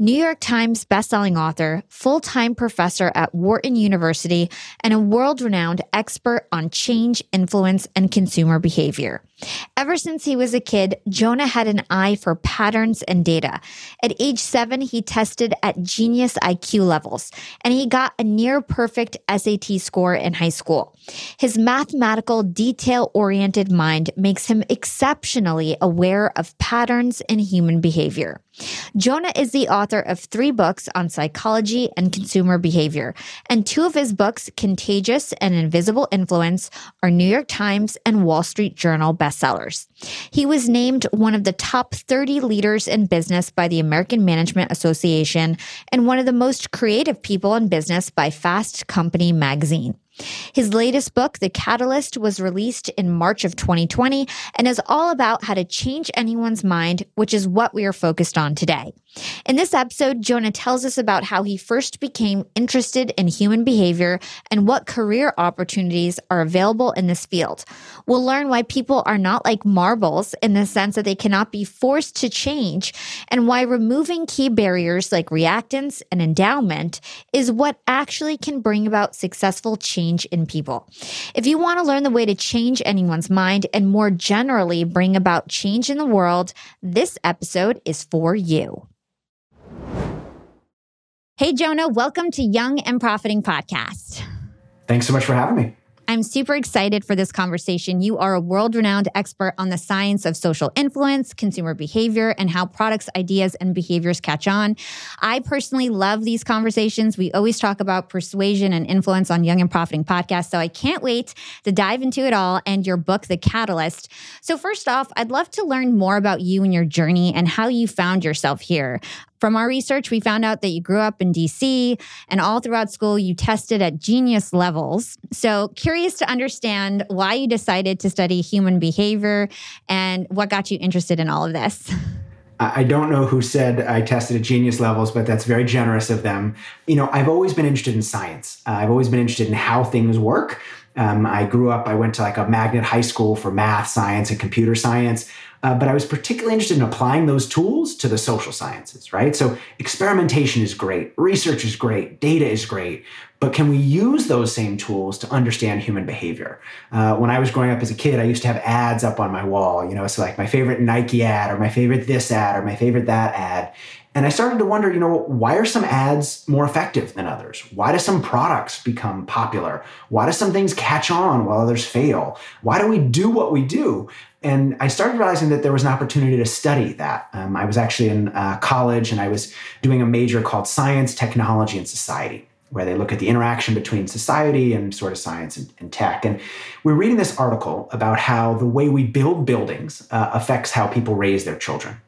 New York Times bestselling author, full time professor at Wharton University, and a world renowned expert on change, influence, and consumer behavior. Ever since he was a kid, Jonah had an eye for patterns and data. At age seven, he tested at genius IQ levels, and he got a near perfect SAT score in high school. His mathematical, detail oriented mind makes him exceptionally aware of patterns in human behavior. Jonah is the author of three books on psychology and consumer behavior, and two of his books, Contagious and Invisible Influence, are New York Times and Wall Street Journal bestsellers. He was named one of the top 30 leaders in business by the American Management Association and one of the most creative people in business by Fast Company magazine. His latest book, The Catalyst, was released in March of 2020 and is all about how to change anyone's mind, which is what we are focused on today. In this episode, Jonah tells us about how he first became interested in human behavior and what career opportunities are available in this field. We'll learn why people are not like marbles in the sense that they cannot be forced to change, and why removing key barriers like reactance and endowment is what actually can bring about successful change in people. If you want to learn the way to change anyone's mind and more generally bring about change in the world, this episode is for you. Hey, Jonah, welcome to Young and Profiting Podcast. Thanks so much for having me. I'm super excited for this conversation. You are a world renowned expert on the science of social influence, consumer behavior, and how products, ideas, and behaviors catch on. I personally love these conversations. We always talk about persuasion and influence on Young and Profiting podcast. So I can't wait to dive into it all and your book, The Catalyst. So, first off, I'd love to learn more about you and your journey and how you found yourself here. From our research, we found out that you grew up in DC and all throughout school you tested at genius levels. So, curious to understand why you decided to study human behavior and what got you interested in all of this. I don't know who said I tested at genius levels, but that's very generous of them. You know, I've always been interested in science. Uh, I've always been interested in how things work. Um, I grew up, I went to like a magnet high school for math, science, and computer science. Uh, but I was particularly interested in applying those tools to the social sciences, right? So experimentation is great, research is great, data is great, but can we use those same tools to understand human behavior? Uh, when I was growing up as a kid, I used to have ads up on my wall, you know, so like my favorite Nike ad or my favorite this ad or my favorite that ad. And I started to wonder, you know, why are some ads more effective than others? Why do some products become popular? Why do some things catch on while others fail? Why do we do what we do? And I started realizing that there was an opportunity to study that. Um, I was actually in uh, college and I was doing a major called Science, Technology, and Society, where they look at the interaction between society and sort of science and, and tech. And we're reading this article about how the way we build buildings uh, affects how people raise their children.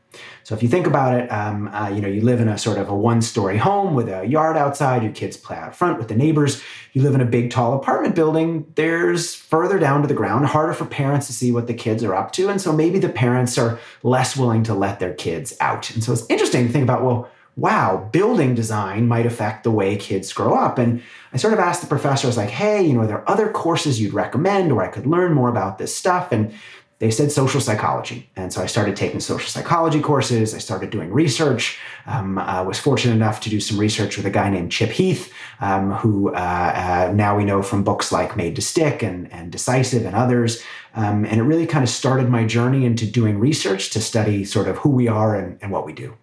So if you think about it, um, uh, you know, you live in a sort of a one-story home with a yard outside. Your kids play out front with the neighbors. You live in a big, tall apartment building. There's further down to the ground, harder for parents to see what the kids are up to, and so maybe the parents are less willing to let their kids out. And so it's interesting to think about, well, wow, building design might affect the way kids grow up. And I sort of asked the professor, I was like, hey, you know, are there other courses you'd recommend where I could learn more about this stuff? And they said social psychology. And so I started taking social psychology courses. I started doing research. Um, I was fortunate enough to do some research with a guy named Chip Heath, um, who uh, uh, now we know from books like Made to Stick and, and Decisive and others. Um, and it really kind of started my journey into doing research to study sort of who we are and, and what we do.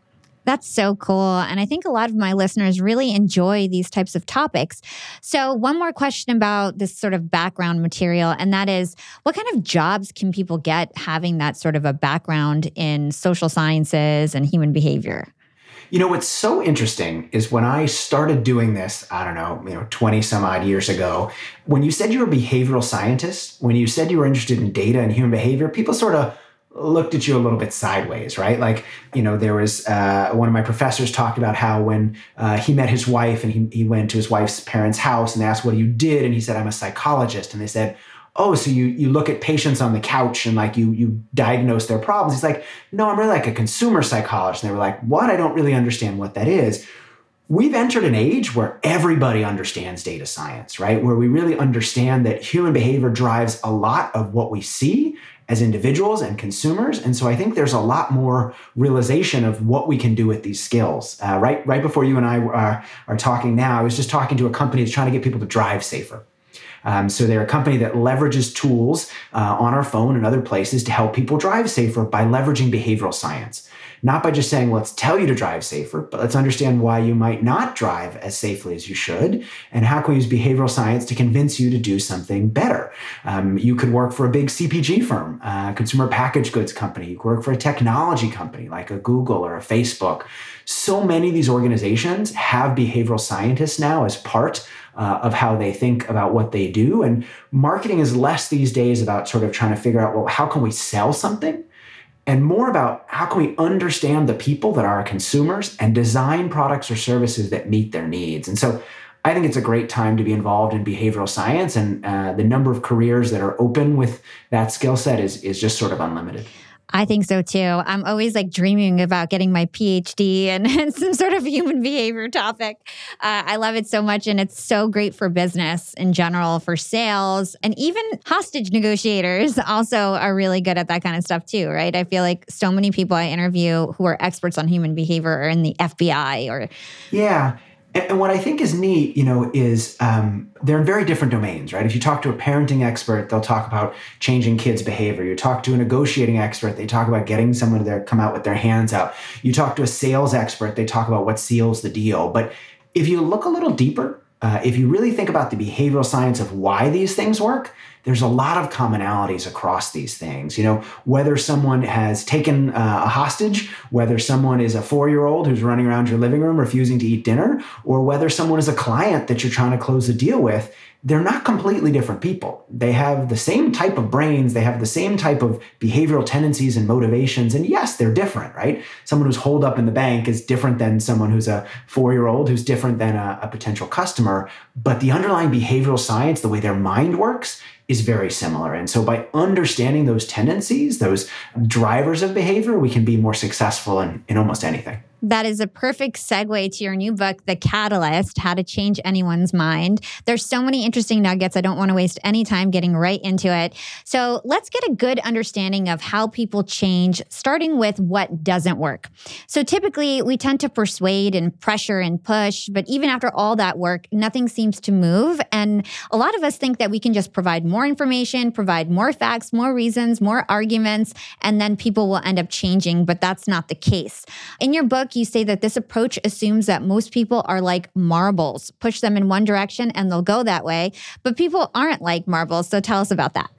That's so cool. And I think a lot of my listeners really enjoy these types of topics. So, one more question about this sort of background material, and that is what kind of jobs can people get having that sort of a background in social sciences and human behavior? You know, what's so interesting is when I started doing this, I don't know, you know, 20 some odd years ago, when you said you were a behavioral scientist, when you said you were interested in data and human behavior, people sort of looked at you a little bit sideways, right? Like, you know, there was uh, one of my professors talked about how when uh, he met his wife and he, he went to his wife's parents' house and asked what you did, and he said, I'm a psychologist. And they said, Oh, so you you look at patients on the couch and like you you diagnose their problems. He's like, No, I'm really like a consumer psychologist. And they were like, What? I don't really understand what that is. We've entered an age where everybody understands data science, right? Where we really understand that human behavior drives a lot of what we see as individuals and consumers. And so I think there's a lot more realization of what we can do with these skills. Uh, right, right before you and I are, are talking now, I was just talking to a company that's trying to get people to drive safer. Um, so they're a company that leverages tools uh, on our phone and other places to help people drive safer by leveraging behavioral science not by just saying, let's tell you to drive safer, but let's understand why you might not drive as safely as you should. And how can we use behavioral science to convince you to do something better? Um, you could work for a big CPG firm, a consumer packaged goods company. You could work for a technology company like a Google or a Facebook. So many of these organizations have behavioral scientists now as part uh, of how they think about what they do. And marketing is less these days about sort of trying to figure out, well, how can we sell something? And more about how can we understand the people that are our consumers and design products or services that meet their needs. And so I think it's a great time to be involved in behavioral science, and uh, the number of careers that are open with that skill set is is just sort of unlimited. I think so too. I'm always like dreaming about getting my PhD and, and some sort of human behavior topic. Uh, I love it so much. And it's so great for business in general, for sales, and even hostage negotiators also are really good at that kind of stuff too, right? I feel like so many people I interview who are experts on human behavior are in the FBI or. Yeah. And what I think is neat, you know, is um, they're in very different domains, right? If you talk to a parenting expert, they'll talk about changing kids' behavior. You talk to a negotiating expert, they talk about getting someone to come out with their hands out. You talk to a sales expert, they talk about what seals the deal. But if you look a little deeper, uh, if you really think about the behavioral science of why these things work, there's a lot of commonalities across these things. You know, whether someone has taken uh, a hostage, whether someone is a four year old who's running around your living room refusing to eat dinner, or whether someone is a client that you're trying to close a deal with, they're not completely different people. They have the same type of brains, they have the same type of behavioral tendencies and motivations. And yes, they're different, right? Someone who's holed up in the bank is different than someone who's a four year old, who's different than a, a potential customer. But the underlying behavioral science, the way their mind works, is very similar. And so by understanding those tendencies, those drivers of behavior, we can be more successful in, in almost anything. That is a perfect segue to your new book, The Catalyst How to Change Anyone's Mind. There's so many interesting nuggets. I don't want to waste any time getting right into it. So let's get a good understanding of how people change, starting with what doesn't work. So typically, we tend to persuade and pressure and push, but even after all that work, nothing seems to move. And a lot of us think that we can just provide more information, provide more facts, more reasons, more arguments, and then people will end up changing. But that's not the case. In your book, book, you say that this approach assumes that most people are like marbles, push them in one direction and they'll go that way. But people aren't like marbles. So tell us about that.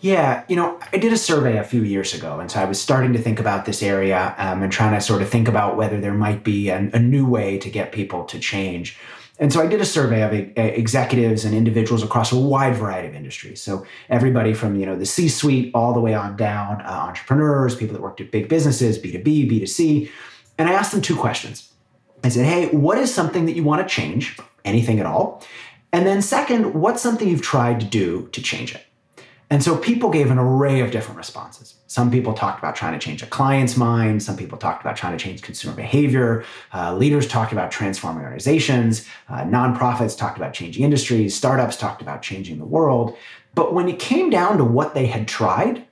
Yeah, you know, I did a survey a few years ago, and so I was starting to think about this area um, and trying to sort of think about whether there might be an, a new way to get people to change. And so I did a survey of executives and individuals across a wide variety of industries. So everybody from you know the C-suite all the way on down, uh, entrepreneurs, people that worked at big businesses, B2B, B2C, and I asked them two questions. I said, hey, what is something that you want to change? Anything at all? And then, second, what's something you've tried to do to change it? And so people gave an array of different responses. Some people talked about trying to change a client's mind. Some people talked about trying to change consumer behavior. Uh, leaders talked about transforming organizations. Uh, nonprofits talked about changing industries. Startups talked about changing the world. But when it came down to what they had tried,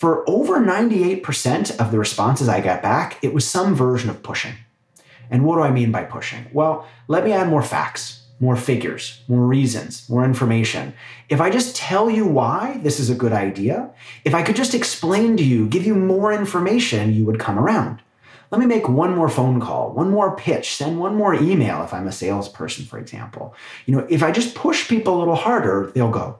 for over 98% of the responses I got back, it was some version of pushing. And what do I mean by pushing? Well, let me add more facts, more figures, more reasons, more information. If I just tell you why this is a good idea, if I could just explain to you, give you more information, you would come around. Let me make one more phone call, one more pitch, send one more email if I'm a salesperson, for example. You know, if I just push people a little harder, they'll go.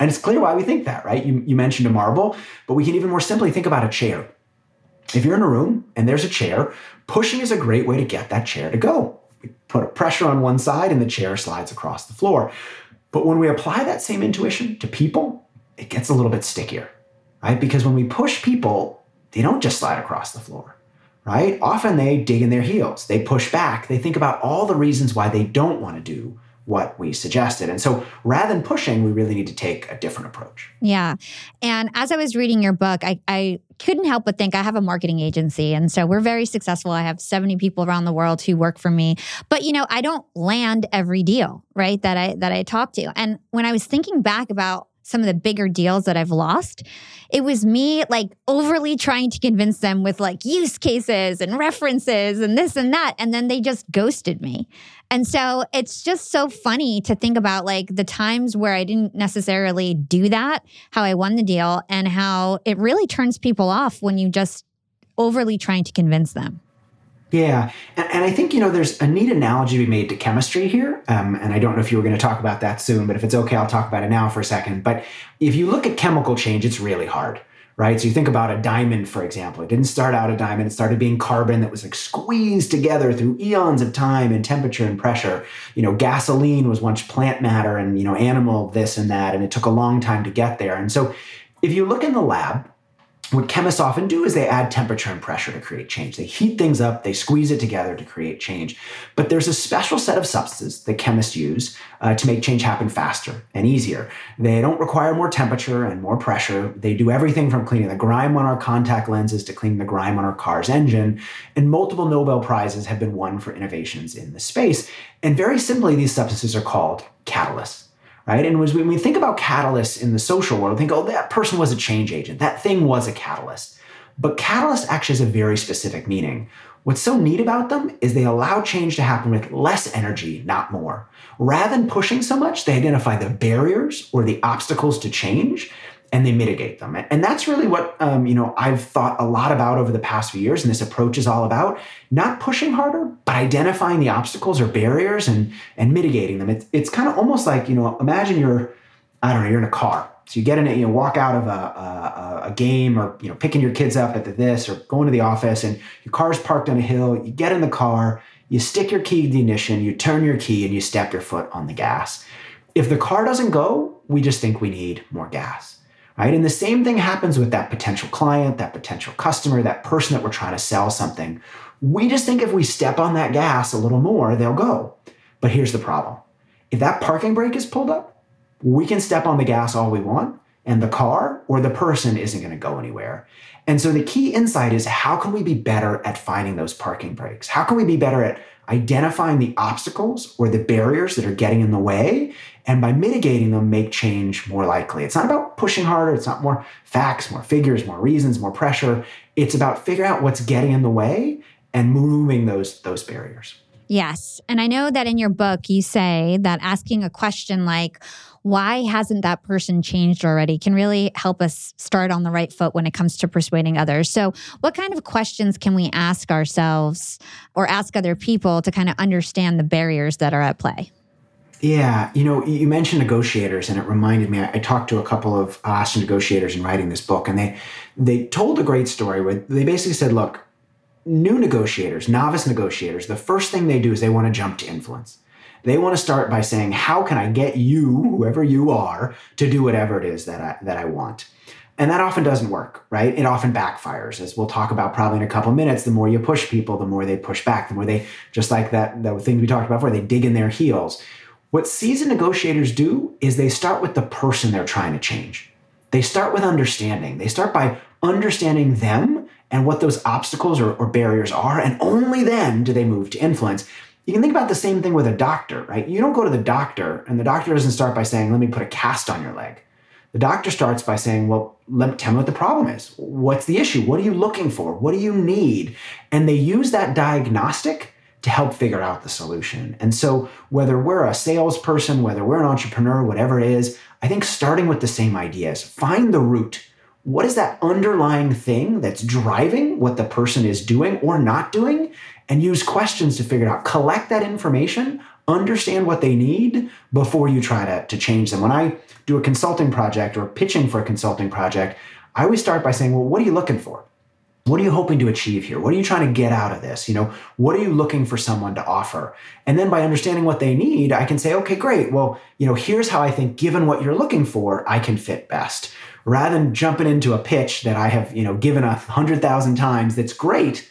And it's clear why we think that, right? You, you mentioned a marble, but we can even more simply think about a chair. If you're in a room and there's a chair, pushing is a great way to get that chair to go. We put a pressure on one side and the chair slides across the floor. But when we apply that same intuition to people, it gets a little bit stickier, right? Because when we push people, they don't just slide across the floor, right? Often they dig in their heels, they push back, they think about all the reasons why they don't want to do what we suggested. And so rather than pushing, we really need to take a different approach. Yeah. And as I was reading your book, I, I couldn't help but think I have a marketing agency. And so we're very successful. I have 70 people around the world who work for me. But you know, I don't land every deal, right? That I that I talk to. And when I was thinking back about some of the bigger deals that I've lost, it was me like overly trying to convince them with like use cases and references and this and that. And then they just ghosted me. And so it's just so funny to think about like the times where I didn't necessarily do that, how I won the deal, and how it really turns people off when you just overly trying to convince them. Yeah, and, and, I think you know there's a neat analogy be made to chemistry here, um, and I don't know if you were going to talk about that soon, but if it's okay, I'll talk about it now for a second. But if you look at chemical change, it's really hard, right? So you think about a diamond, for example. It didn't start out a diamond; it started being carbon that was like squeezed together through eons of time and temperature and pressure. You know, gasoline was once plant matter and you know animal this and that, and it took a long time to get there. And so, if you look in the lab what chemists often do is they add temperature and pressure to create change. They heat things up, they squeeze it together to create change. But there's a special set of substances that chemists use uh, to make change happen faster and easier. They don't require more temperature and more pressure. They do everything from cleaning the grime on our contact lenses to cleaning the grime on our car's engine. And multiple Nobel Prizes have been won for innovations in this space. And very simply, these substances are called catalysts right? And when we think about catalysts in the social world, think, oh, that person was a change agent. That thing was a catalyst. But catalyst actually has a very specific meaning. What's so neat about them is they allow change to happen with less energy, not more. Rather than pushing so much, they identify the barriers or the obstacles to change and they mitigate them. And that's really what um, you know I've thought a lot about over the past few years. And this approach is all about not pushing harder, but identifying the obstacles or barriers and and mitigating them. It's it's kind of almost like you know imagine you're I don't know you're in a car. So you get in it, you walk out of a, a, a game or you know picking your kids up at the this or going to the office, and your car's parked on a hill. You get in the car, you stick your key to the ignition, you turn your key, and you step your foot on the gas. If the car doesn't go, we just think we need more gas right? And the same thing happens with that potential client, that potential customer, that person that we're trying to sell something. We just think if we step on that gas a little more, they'll go. But here's the problem if that parking brake is pulled up, we can step on the gas all we want, and the car or the person isn't going to go anywhere. And so the key insight is how can we be better at finding those parking brakes? How can we be better at identifying the obstacles or the barriers that are getting in the way and by mitigating them make change more likely. It's not about pushing harder it's not more facts more figures more reasons more pressure. It's about figuring out what's getting in the way and moving those those barriers. Yes and i know that in your book you say that asking a question like why hasn't that person changed already can really help us start on the right foot when it comes to persuading others. So, what kind of questions can we ask ourselves or ask other people to kind of understand the barriers that are at play? Yeah, you know, you mentioned negotiators, and it reminded me. I talked to a couple of hostage negotiators in writing this book, and they they told a great story where they basically said, "Look, new negotiators, novice negotiators, the first thing they do is they want to jump to influence. They want to start by saying, "How can I get you, whoever you are, to do whatever it is that I that I want?" And that often doesn't work, right? It often backfires, as we'll talk about probably in a couple minutes. The more you push people, the more they push back. The more they, just like that, the thing we talked about before, they dig in their heels. What seasoned negotiators do is they start with the person they're trying to change. They start with understanding. They start by understanding them and what those obstacles or, or barriers are, and only then do they move to influence. You can think about the same thing with a doctor, right? You don't go to the doctor and the doctor doesn't start by saying, let me put a cast on your leg. The doctor starts by saying, Well, let me tell me what the problem is. What's the issue? What are you looking for? What do you need? And they use that diagnostic to help figure out the solution. And so, whether we're a salesperson, whether we're an entrepreneur, whatever it is, I think starting with the same ideas, find the root. What is that underlying thing that's driving what the person is doing or not doing? And use questions to figure it out. Collect that information, understand what they need before you try to, to change them. When I do a consulting project or pitching for a consulting project, I always start by saying, Well, what are you looking for? What are you hoping to achieve here? What are you trying to get out of this? You know, what are you looking for someone to offer? And then by understanding what they need, I can say, okay, great. Well, you know, here's how I think given what you're looking for, I can fit best. Rather than jumping into a pitch that I have, you know, given a hundred thousand times that's great,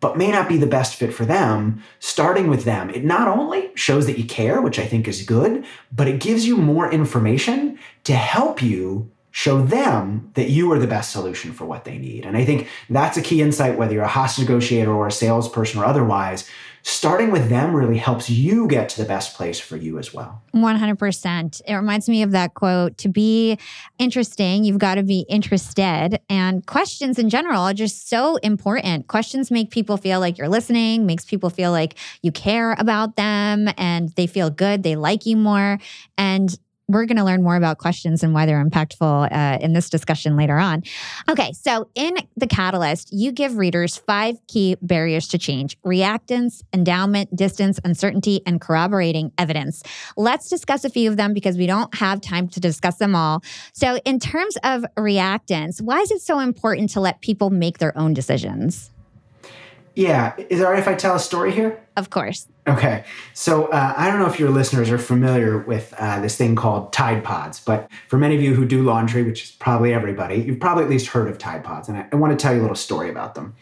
but may not be the best fit for them, starting with them, it not only shows that you care, which I think is good, but it gives you more information to help you show them that you are the best solution for what they need. And I think that's a key insight, whether you're a hostage negotiator or a salesperson or otherwise. Starting with them really helps you get to the best place for you as well. 100%. It reminds me of that quote to be interesting, you've got to be interested. And questions in general are just so important. Questions make people feel like you're listening, makes people feel like you care about them and they feel good, they like you more. And we're going to learn more about questions and why they're impactful uh, in this discussion later on. Okay, so in the Catalyst, you give readers five key barriers to change reactance, endowment, distance, uncertainty, and corroborating evidence. Let's discuss a few of them because we don't have time to discuss them all. So, in terms of reactance, why is it so important to let people make their own decisions? Yeah. Is it all right if I tell a story here? Of course. Okay. So uh, I don't know if your listeners are familiar with uh, this thing called Tide Pods, but for many of you who do laundry, which is probably everybody, you've probably at least heard of Tide Pods. And I, I want to tell you a little story about them.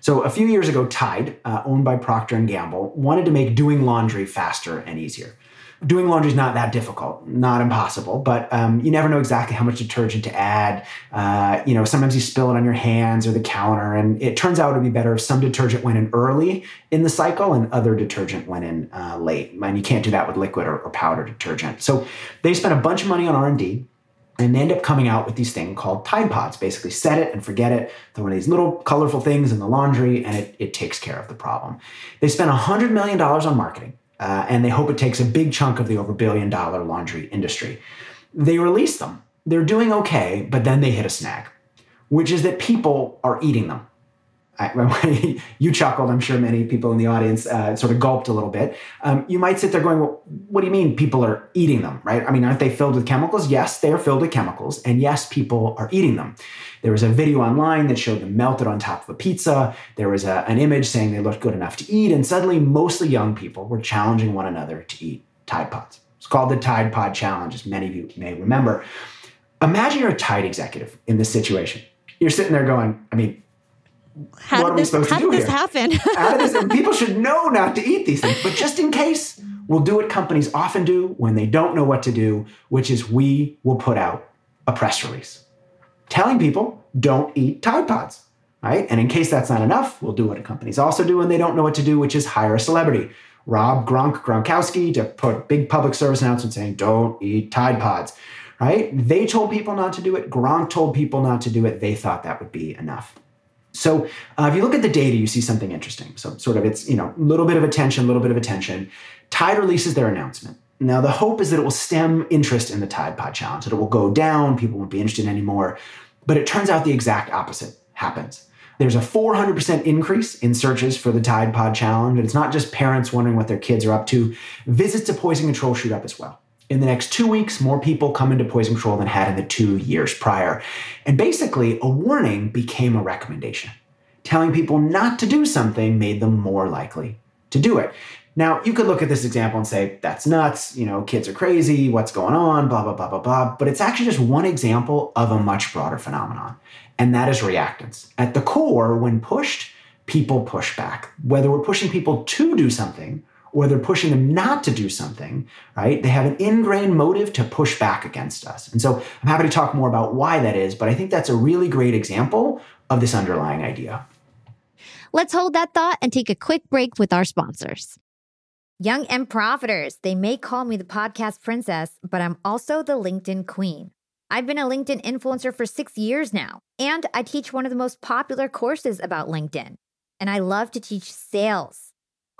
So a few years ago, Tide, uh, owned by Procter and Gamble, wanted to make doing laundry faster and easier doing laundry is not that difficult, not impossible, but um, you never know exactly how much detergent to add. Uh, you know, sometimes you spill it on your hands or the counter, and it turns out to be better if some detergent went in early in the cycle and other detergent went in uh, late. And you can't do that with liquid or, or powder detergent. So they spent a bunch of money on R and D. And they end up coming out with these things called Tide Pods. Basically, set it and forget it. They're one of these little colorful things in the laundry, and it, it takes care of the problem. They spent $100 million on marketing uh, and they hope it takes a big chunk of the over billion dollar laundry industry. They release them. They're doing okay, but then they hit a snag, which is that people are eating them. I, you chuckled. I'm sure many people in the audience uh, sort of gulped a little bit. Um, you might sit there going, "Well, what do you mean people are eating them?" Right? I mean, aren't they filled with chemicals? Yes, they are filled with chemicals, and yes, people are eating them. There was a video online that showed them melted on top of a pizza. There was a, an image saying they looked good enough to eat, and suddenly, mostly young people were challenging one another to eat Tide Pods. It's called the Tide Pod Challenge, as many of you may remember. Imagine you're a Tide executive in this situation. You're sitting there going, I mean, how what did this, how did this happen? this, people should know not to eat these things, but just in case, we'll do what companies often do when they don't know what to do, which is we will put out a press release telling people don't eat Tide Pods, right? And in case that's not enough, we'll do what companies also do when they don't know what to do, which is hire a celebrity. Rob Gronk Gronkowski to put big public service announcement saying don't eat Tide Pods, right? They told people not to do it. Gronk told people not to do it. They thought that would be enough. So uh, if you look at the data, you see something interesting. So sort of it's, you know, a little bit of attention, a little bit of attention. Tide releases their announcement. Now the hope is that it will stem interest in the Tide Pod Challenge, that it will go down, people won't be interested anymore. But it turns out the exact opposite happens. There's a 400% increase in searches for the Tide Pod Challenge. And it's not just parents wondering what their kids are up to. Visits to poison control shoot up as well. In the next two weeks, more people come into poison control than had in the two years prior. And basically, a warning became a recommendation. Telling people not to do something made them more likely to do it. Now, you could look at this example and say, that's nuts, you know, kids are crazy, what's going on, blah, blah, blah, blah, blah. But it's actually just one example of a much broader phenomenon, and that is reactance. At the core, when pushed, people push back. Whether we're pushing people to do something or they're pushing them not to do something, right? They have an ingrained motive to push back against us. And so I'm happy to talk more about why that is, but I think that's a really great example of this underlying idea. Let's hold that thought and take a quick break with our sponsors. Young and profiters, they may call me the podcast princess, but I'm also the LinkedIn queen. I've been a LinkedIn influencer for six years now, and I teach one of the most popular courses about LinkedIn. And I love to teach sales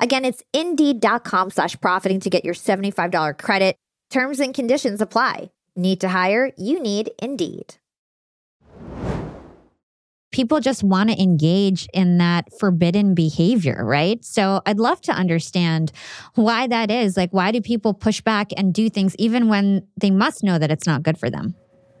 Again, it's indeed.com slash profiting to get your $75 credit. Terms and conditions apply. Need to hire? You need Indeed. People just want to engage in that forbidden behavior, right? So I'd love to understand why that is. Like, why do people push back and do things even when they must know that it's not good for them?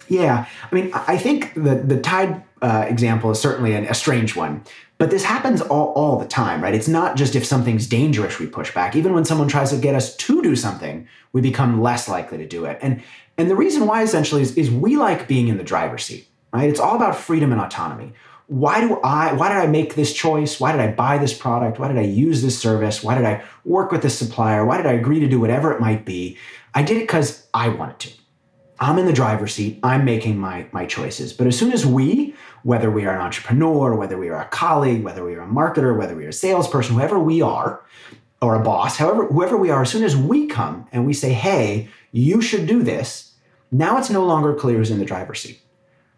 Yeah. I mean, I think the, the Tide uh, example is certainly an, a strange one but this happens all, all the time, right? It's not just if something's dangerous we push back. Even when someone tries to get us to do something, we become less likely to do it. And and the reason why essentially is, is we like being in the driver's seat, right? It's all about freedom and autonomy. Why do I why did I make this choice? Why did I buy this product? Why did I use this service? Why did I work with this supplier? Why did I agree to do whatever it might be? I did it because I wanted to. I'm in the driver's seat. I'm making my, my choices. But as soon as we, whether we are an entrepreneur, whether we are a colleague, whether we are a marketer, whether we are a salesperson, whoever we are, or a boss, however, whoever we are, as soon as we come and we say, hey, you should do this, now it's no longer clear who's in the driver's seat,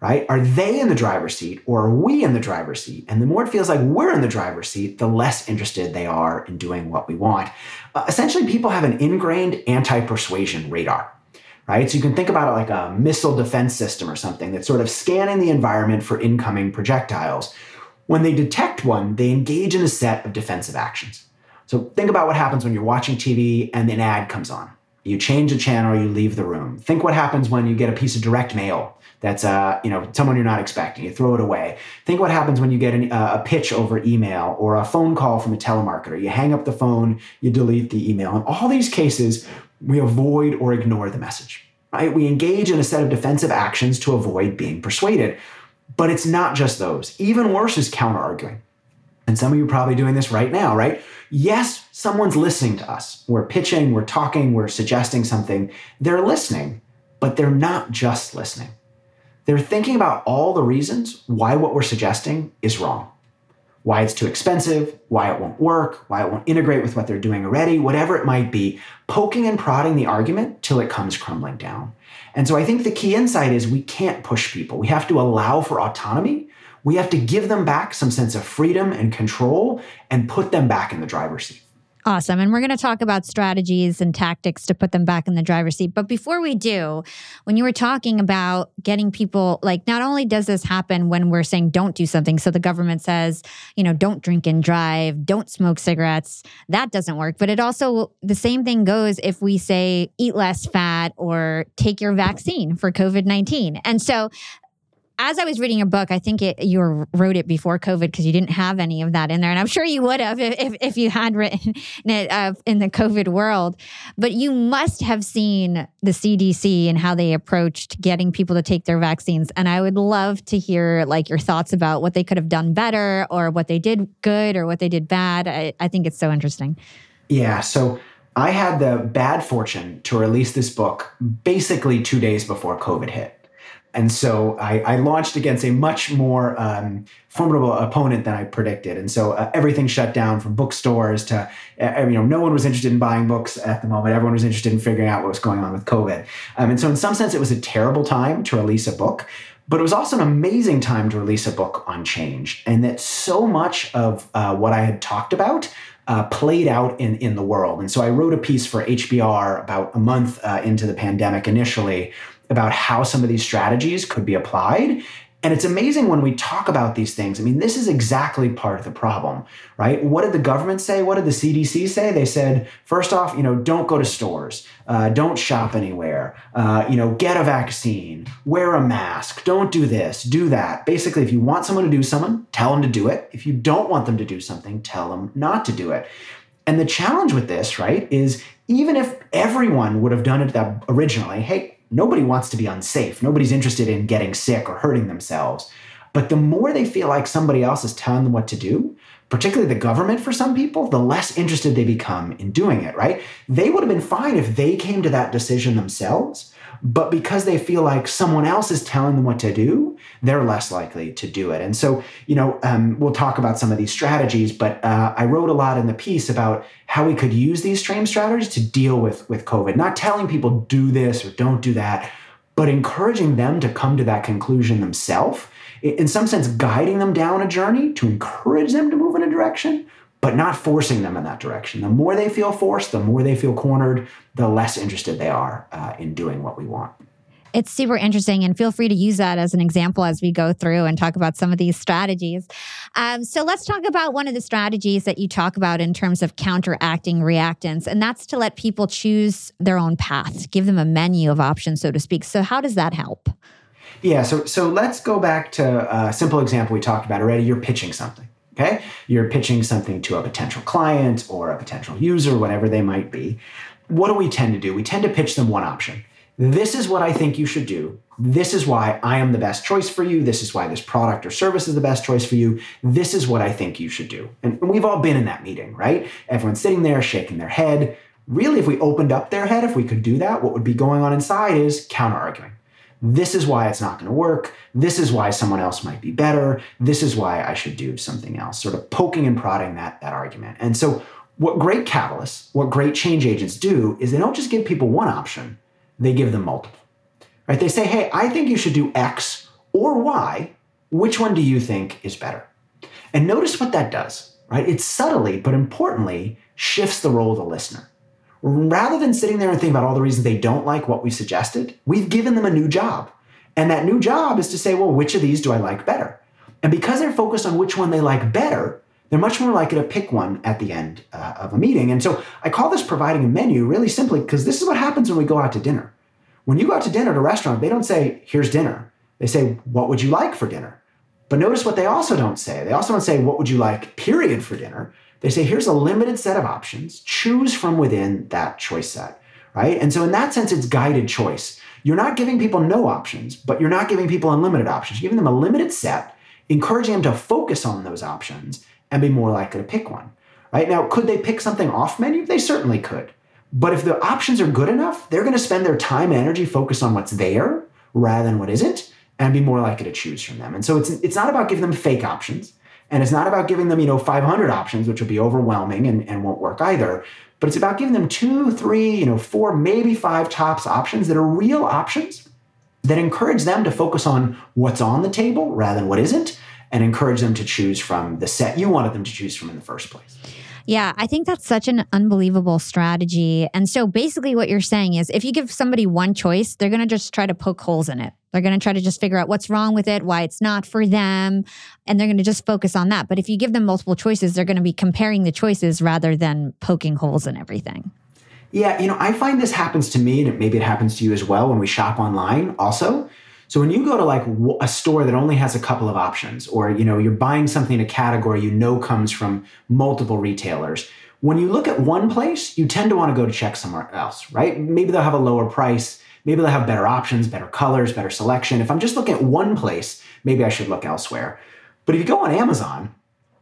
right? Are they in the driver's seat or are we in the driver's seat? And the more it feels like we're in the driver's seat, the less interested they are in doing what we want. Uh, essentially, people have an ingrained anti persuasion radar right? So you can think about it like a missile defense system or something that's sort of scanning the environment for incoming projectiles. When they detect one, they engage in a set of defensive actions. So think about what happens when you're watching TV and an ad comes on. You change the channel, you leave the room. Think what happens when you get a piece of direct mail that's uh, you know someone you're not expecting. You throw it away. Think what happens when you get an, uh, a pitch over email or a phone call from a telemarketer. You hang up the phone, you delete the email. In all these cases, we avoid or ignore the message. Right? We engage in a set of defensive actions to avoid being persuaded. But it's not just those. Even worse is counter arguing. And some of you are probably doing this right now, right? Yes, someone's listening to us. We're pitching, we're talking, we're suggesting something. They're listening, but they're not just listening. They're thinking about all the reasons why what we're suggesting is wrong. Why it's too expensive, why it won't work, why it won't integrate with what they're doing already, whatever it might be, poking and prodding the argument till it comes crumbling down. And so I think the key insight is we can't push people. We have to allow for autonomy we have to give them back some sense of freedom and control and put them back in the driver's seat. Awesome. And we're going to talk about strategies and tactics to put them back in the driver's seat. But before we do, when you were talking about getting people, like, not only does this happen when we're saying don't do something, so the government says, you know, don't drink and drive, don't smoke cigarettes, that doesn't work. But it also, the same thing goes if we say eat less fat or take your vaccine for COVID 19. And so as I was reading your book, I think it, you wrote it before COVID because you didn't have any of that in there, and I'm sure you would have if, if, if you had written it uh, in the COVID world. But you must have seen the CDC and how they approached getting people to take their vaccines, and I would love to hear like your thoughts about what they could have done better, or what they did good, or what they did bad. I, I think it's so interesting. Yeah. So. I had the bad fortune to release this book basically two days before COVID hit. And so I, I, launched against a much more um, formidable opponent than I predicted. And so uh, everything shut down from bookstores to, uh, you know, no one was interested in buying books at the moment. Everyone was interested in figuring out what was going on with COVID. Um, and so, in some sense, it was a terrible time to release a book. But it was also an amazing time to release a book on change. And that so much of uh, what I had talked about uh, played out in, in the world. And so I wrote a piece for HBR about a month uh, into the pandemic initially about how some of these strategies could be applied. And it's amazing when we talk about these things. I mean, this is exactly part of the problem, right? What did the government say? What did the CDC say? They said, first off, you know, don't go to stores, uh, don't shop anywhere, uh, you know, get a vaccine, wear a mask, don't do this, do that. Basically, if you want someone to do something, tell them to do it. If you don't want them to do something, tell them not to do it. And the challenge with this, right, is even if everyone would have done it that originally, hey, nobody wants to be unsafe. Nobody's interested in getting sick or hurting themselves. But the more they feel like somebody else is telling them what to do, particularly the government for some people, the less interested they become in doing it, right? They would have been fine if they came to that decision themselves. But because they feel like someone else is telling them what to do, they're less likely to do it. And so, you know, um, we'll talk about some of these strategies, but uh, I wrote a lot in the piece about how we could use these stream strategies to deal with, with COVID, not telling people do this or don't do that, but encouraging them to come to that conclusion themselves. In some sense, guiding them down a journey to encourage them to move in a direction, but not forcing them in that direction. The more they feel forced, the more they feel cornered, the less interested they are uh, in doing what we want. It's super interesting, and feel free to use that as an example as we go through and talk about some of these strategies. Um, so, let's talk about one of the strategies that you talk about in terms of counteracting reactance, and that's to let people choose their own path, give them a menu of options, so to speak. So, how does that help? Yeah, so so let's go back to a simple example we talked about already. You're pitching something. Okay. You're pitching something to a potential client or a potential user, whatever they might be. What do we tend to do? We tend to pitch them one option. This is what I think you should do. This is why I am the best choice for you. This is why this product or service is the best choice for you. This is what I think you should do. And we've all been in that meeting, right? Everyone's sitting there shaking their head. Really, if we opened up their head, if we could do that, what would be going on inside is counter arguing. This is why it's not going to work. This is why someone else might be better. This is why I should do something else, sort of poking and prodding that, that argument. And so, what great catalysts, what great change agents do is they don't just give people one option, they give them multiple. Right? They say, hey, I think you should do X or Y. Which one do you think is better? And notice what that does, right? It subtly, but importantly, shifts the role of the listener rather than sitting there and thinking about all the reasons they don't like what we suggested, we've given them a new job. And that new job is to say, well, which of these do I like better? And because they're focused on which one they like better, they're much more likely to pick one at the end uh, of a meeting. And so I call this providing a menu really simply because this is what happens when we go out to dinner. When you go out to dinner at a restaurant, they don't say, here's dinner. They say, what would you like for dinner? But notice what they also don't say. They also don't say, what would you like, period, for dinner. They say, here's a limited set of options. Choose from within that choice set, right? And so, in that sense, it's guided choice. You're not giving people no options, but you're not giving people unlimited options. You're giving them a limited set, encouraging them to focus on those options and be more likely to pick one, right? Now, could they pick something off menu? They certainly could. But if the options are good enough, they're going to spend their time and energy focused on what's there rather than what isn't and be more likely to choose from them. And so it's it's not about giving them fake options. And it's not about giving them, you know, 500 options, which will be overwhelming and, and won't work either. But it's about giving them two, three, you know, four, maybe five tops options that are real options that encourage them to focus on what's on the table rather than what isn't, and encourage them to choose from the set you wanted them to choose from in the first place. Yeah, I think that's such an unbelievable strategy. And so basically, what you're saying is if you give somebody one choice, they're going to just try to poke holes in it. They're going to try to just figure out what's wrong with it, why it's not for them, and they're going to just focus on that. But if you give them multiple choices, they're going to be comparing the choices rather than poking holes in everything. Yeah, you know, I find this happens to me, and maybe it happens to you as well when we shop online also. So when you go to like a store that only has a couple of options, or you know you're buying something in a category you know comes from multiple retailers, when you look at one place, you tend to want to go to check somewhere else, right? Maybe they'll have a lower price, maybe they'll have better options, better colors, better selection. If I'm just looking at one place, maybe I should look elsewhere. But if you go on Amazon,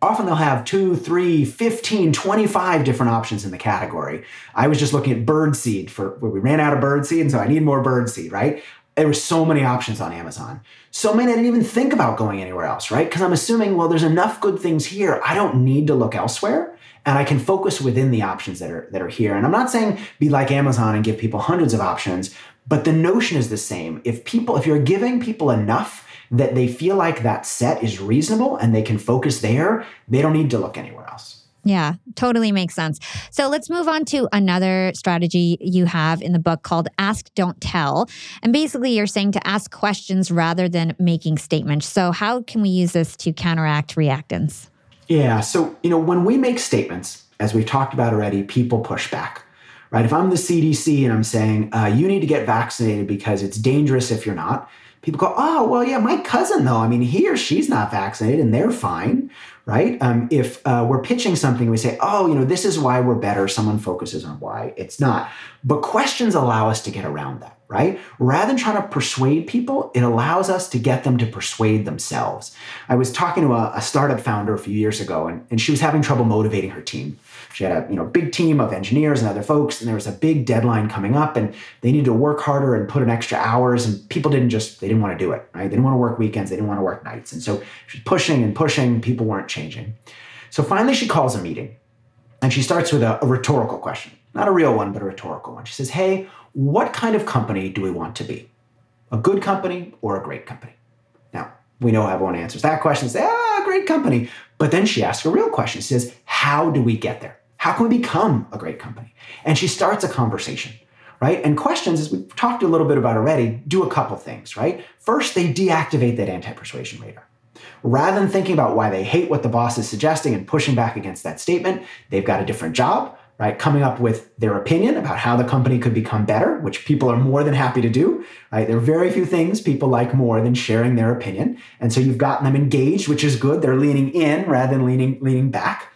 often they'll have two, three, 15, 25 different options in the category. I was just looking at bird seed for where we ran out of bird seed, and so I need more bird seed, right? There were so many options on Amazon. So many I didn't even think about going anywhere else, right? Because I'm assuming, well, there's enough good things here. I don't need to look elsewhere. And I can focus within the options that are that are here. And I'm not saying be like Amazon and give people hundreds of options, but the notion is the same. If people, if you're giving people enough that they feel like that set is reasonable and they can focus there, they don't need to look anywhere else. Yeah, totally makes sense. So let's move on to another strategy you have in the book called Ask, Don't Tell. And basically, you're saying to ask questions rather than making statements. So, how can we use this to counteract reactance? Yeah. So, you know, when we make statements, as we've talked about already, people push back, right? If I'm the CDC and I'm saying, uh, you need to get vaccinated because it's dangerous if you're not, people go, oh, well, yeah, my cousin, though, I mean, he or she's not vaccinated and they're fine, right? Um, if uh, we're pitching something, we say, oh, you know, this is why we're better. Someone focuses on why it's not. But questions allow us to get around that, right? Rather than trying to persuade people, it allows us to get them to persuade themselves. I was talking to a, a startup founder a few years ago, and, and she was having trouble motivating her team. She had a you know big team of engineers and other folks, and there was a big deadline coming up, and they needed to work harder and put in extra hours. And people didn't just they didn't want to do it, right? They didn't want to work weekends, they didn't want to work nights, and so she's pushing and pushing. People weren't changing. So finally, she calls a meeting, and she starts with a, a rhetorical question, not a real one, but a rhetorical one. She says, "Hey, what kind of company do we want to be? A good company or a great company?" Now we know everyone answers that question. Say, "Ah, great company." But then she asks a real question. She says, "How do we get there?" How can we become a great company? And she starts a conversation, right? And questions, as we've talked a little bit about already, do a couple things, right? First, they deactivate that anti persuasion radar. Rather than thinking about why they hate what the boss is suggesting and pushing back against that statement, they've got a different job, right? Coming up with their opinion about how the company could become better, which people are more than happy to do, right? There are very few things people like more than sharing their opinion. And so you've gotten them engaged, which is good. They're leaning in rather than leaning, leaning back.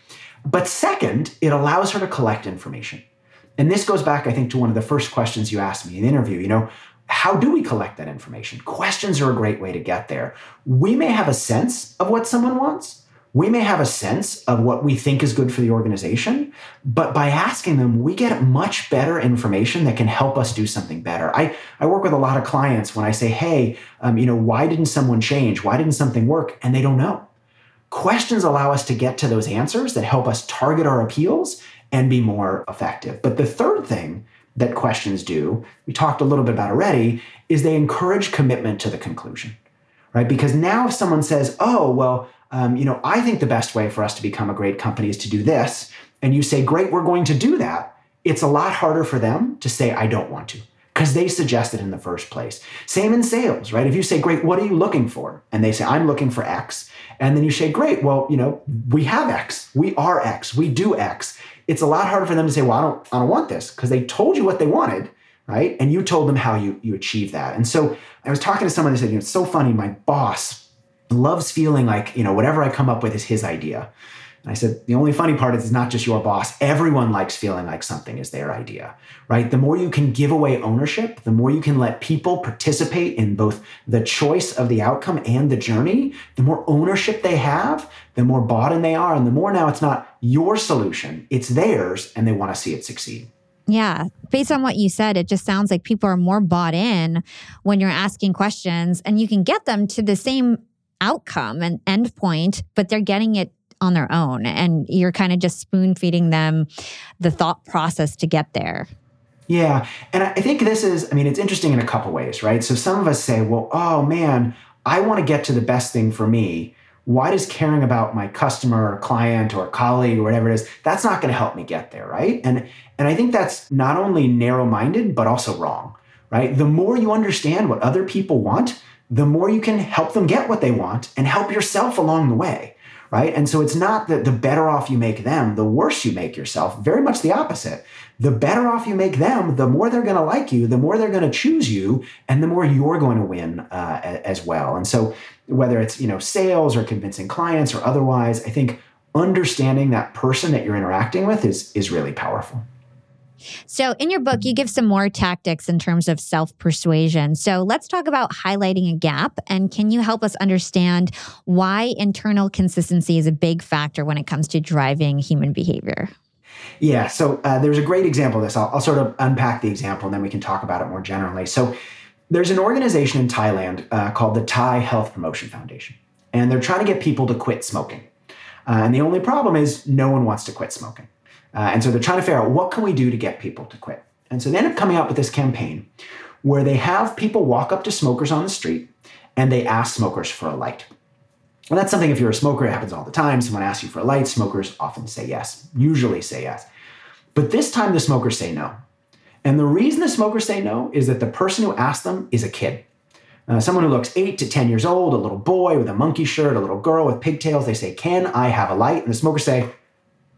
But second, it allows her to collect information. And this goes back, I think, to one of the first questions you asked me in the interview. You know, how do we collect that information? Questions are a great way to get there. We may have a sense of what someone wants. We may have a sense of what we think is good for the organization, but by asking them, we get much better information that can help us do something better. I, I work with a lot of clients when I say, hey, um, you know, why didn't someone change? Why didn't something work? And they don't know. Questions allow us to get to those answers that help us target our appeals and be more effective. But the third thing that questions do, we talked a little bit about already, is they encourage commitment to the conclusion, right? Because now if someone says, oh, well, um, you know, I think the best way for us to become a great company is to do this, and you say, great, we're going to do that, it's a lot harder for them to say, I don't want to because they suggested in the first place. Same in sales, right? If you say, great, what are you looking for? And they say, I'm looking for X. And then you say, great, well, you know, we have X, we are X, we do X. It's a lot harder for them to say, well, I don't, I don't want this because they told you what they wanted, right? And you told them how you, you achieve that. And so I was talking to someone who said, you know, it's so funny, my boss loves feeling like, you know, whatever I come up with is his idea. I said, the only funny part is it's not just your boss. Everyone likes feeling like something is their idea, right? The more you can give away ownership, the more you can let people participate in both the choice of the outcome and the journey, the more ownership they have, the more bought in they are. And the more now it's not your solution, it's theirs, and they want to see it succeed. Yeah. Based on what you said, it just sounds like people are more bought in when you're asking questions and you can get them to the same outcome and endpoint, but they're getting it on their own. And you're kind of just spoon feeding them the thought process to get there. Yeah. And I think this is, I mean, it's interesting in a couple ways, right? So some of us say, well, oh man, I want to get to the best thing for me. Why does caring about my customer or client or colleague or whatever it is, that's not going to help me get there, right? And and I think that's not only narrow-minded, but also wrong, right? The more you understand what other people want, the more you can help them get what they want and help yourself along the way right? And so it's not that the better off you make them, the worse you make yourself. Very much the opposite. The better off you make them, the more they're going to like you, the more they're going to choose you, and the more you're going to win uh, as well. And so whether it's you know sales or convincing clients or otherwise, I think understanding that person that you're interacting with is is really powerful. So, in your book, you give some more tactics in terms of self persuasion. So, let's talk about highlighting a gap. And can you help us understand why internal consistency is a big factor when it comes to driving human behavior? Yeah, so uh, there's a great example of this. I'll, I'll sort of unpack the example and then we can talk about it more generally. So, there's an organization in Thailand uh, called the Thai Health Promotion Foundation, and they're trying to get people to quit smoking. Uh, and the only problem is no one wants to quit smoking. Uh, and so they're trying to figure out what can we do to get people to quit. And so they end up coming up with this campaign where they have people walk up to smokers on the street and they ask smokers for a light. And that's something if you're a smoker, it happens all the time. Someone asks you for a light, smokers often say yes, usually say yes. But this time the smokers say no. And the reason the smokers say no is that the person who asked them is a kid. Uh, someone who looks eight to 10 years old, a little boy with a monkey shirt, a little girl with pigtails. They say, Can I have a light? And the smokers say,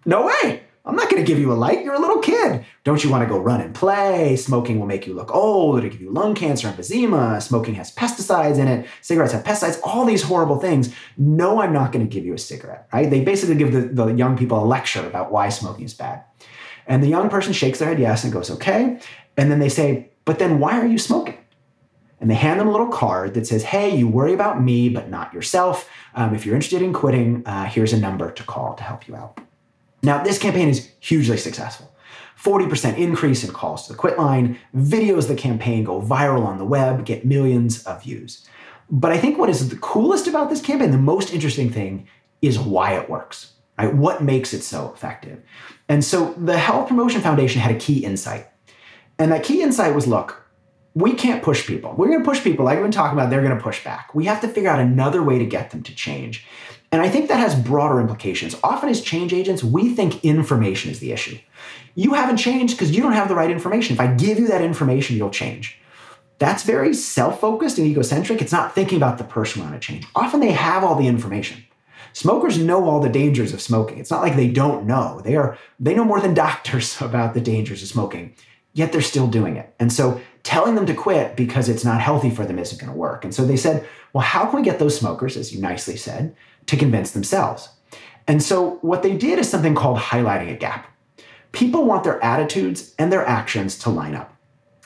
No way. I'm not going to give you a light. You're a little kid. Don't you want to go run and play? Smoking will make you look old. It'll give you lung cancer, emphysema. Smoking has pesticides in it. Cigarettes have pesticides, all these horrible things. No, I'm not going to give you a cigarette, right? They basically give the, the young people a lecture about why smoking is bad. And the young person shakes their head yes and goes, okay. And then they say, but then why are you smoking? And they hand them a little card that says, hey, you worry about me, but not yourself. Um, if you're interested in quitting, uh, here's a number to call to help you out. Now, this campaign is hugely successful. 40% increase in calls to the quit line, videos of the campaign go viral on the web, get millions of views. But I think what is the coolest about this campaign, the most interesting thing, is why it works, right? What makes it so effective? And so the Health Promotion Foundation had a key insight. And that key insight was look, we can't push people. We're going to push people, like we've been talking about, they're going to push back. We have to figure out another way to get them to change. And I think that has broader implications. Often, as change agents, we think information is the issue. You haven't changed because you don't have the right information. If I give you that information, you'll change. That's very self focused and egocentric. It's not thinking about the person we want to change. Often, they have all the information. Smokers know all the dangers of smoking. It's not like they don't know. They are they know more than doctors about the dangers of smoking. Yet they're still doing it. And so telling them to quit because it's not healthy for them isn't going to work. And so they said, well, how can we get those smokers, as you nicely said, to convince themselves. And so what they did is something called highlighting a gap. People want their attitudes and their actions to line up.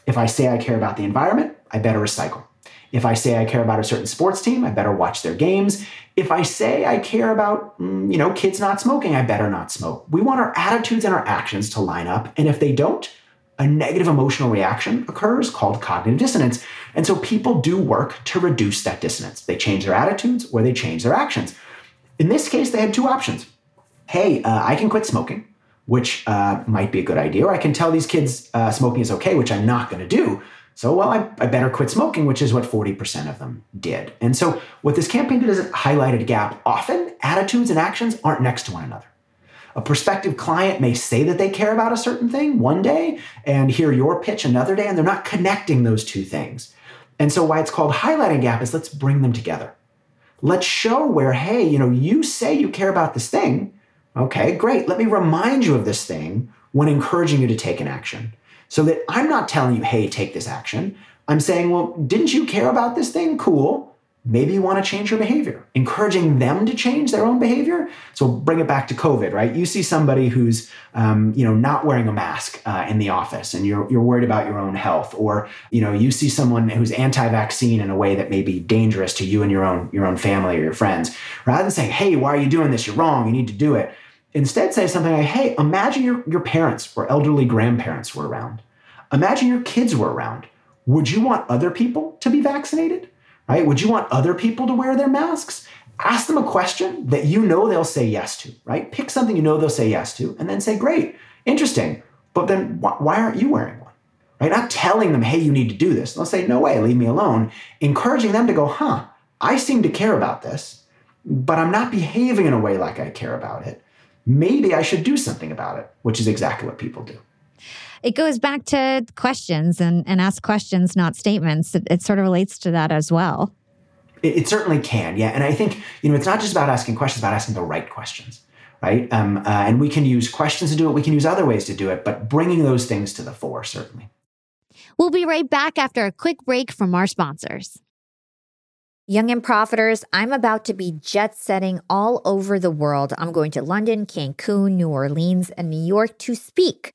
If I say I care about the environment, I better recycle. If I say I care about a certain sports team, I better watch their games. If I say I care about, mm, you know, kids not smoking, I better not smoke. We want our attitudes and our actions to line up. And if they don't, a negative emotional reaction occurs called cognitive dissonance. And so people do work to reduce that dissonance. They change their attitudes or they change their actions. In this case, they had two options. Hey, uh, I can quit smoking, which uh, might be a good idea, or I can tell these kids uh, smoking is okay, which I'm not going to do. So, well, I, I, better quit smoking, which is what 40% of them did. And so, what this campaign did is it highlighted a gap. Often, attitudes and actions aren't next to one another. A prospective client may say that they care about a certain thing one day and hear your pitch another day, and they're not connecting those two things. And so, why it's called highlighting gap is let's bring them together. Let's show where, hey, you know, you say you care about this thing. Okay, great. Let me remind you of this thing when encouraging you to take an action. So that I'm not telling you, hey, take this action. I'm saying, well, didn't you care about this thing? Cool maybe you want to change your behavior. Encouraging them to change their own behavior. So bring it back to covid right? You see somebody who's um, you know not wearing a mask uh, in the office and you're, you're worried about your own health. Or you know you see someone who's anti-vaccine in a way that may be dangerous to you and your own your own family or your friends. Rather than saying hey why are you doing this? You're wrong. You need to do it. Instead say something like hey imagine your, your parents or elderly grandparents were around. Imagine your kids were around. Would you want other people to be vaccinated right? Would you want other people to wear their masks? Ask them a question that you know they'll say yes to, right? Pick something you know they'll say yes to, and then say, great, interesting, but then wh- why aren't you wearing one? Right? Not telling them, hey, you need to do this. They'll say, no way, leave me alone. Encouraging them to go, huh, I seem to care about this, but I'm not behaving in a way like I care about it. Maybe I should do something about it, which is exactly what people do it goes back to questions and, and ask questions, not statements. It, it sort of relates to that as well. It, it, certainly can, yeah. And I think, you know, it's not just about asking questions, about asking the right questions, right? Um, uh, and we can use questions to do it, we can use other ways to do it, but bringing those things to the fore, certainly. We'll be right back after a quick break from our sponsors. Young and Profiters, I'm about to be jet setting all over the world. I'm going to London, Cancun, New Orleans, and New York to speak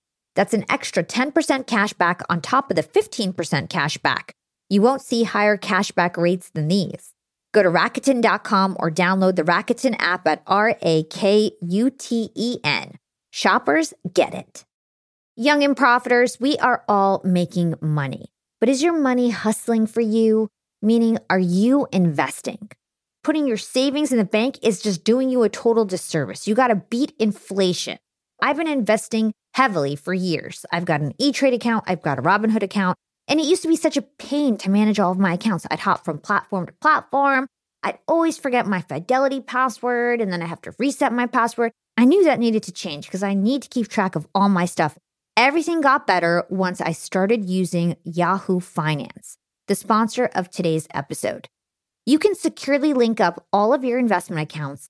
That's an extra 10% cash back on top of the 15% cash back. You won't see higher cashback rates than these. Go to Rakuten.com or download the Rakuten app at R A K U T E N. Shoppers get it. Young and profiters, we are all making money. But is your money hustling for you? Meaning, are you investing? Putting your savings in the bank is just doing you a total disservice. You got to beat inflation. I've been investing heavily for years. I've got an E Trade account, I've got a Robinhood account, and it used to be such a pain to manage all of my accounts. I'd hop from platform to platform. I'd always forget my Fidelity password, and then I have to reset my password. I knew that needed to change because I need to keep track of all my stuff. Everything got better once I started using Yahoo Finance, the sponsor of today's episode. You can securely link up all of your investment accounts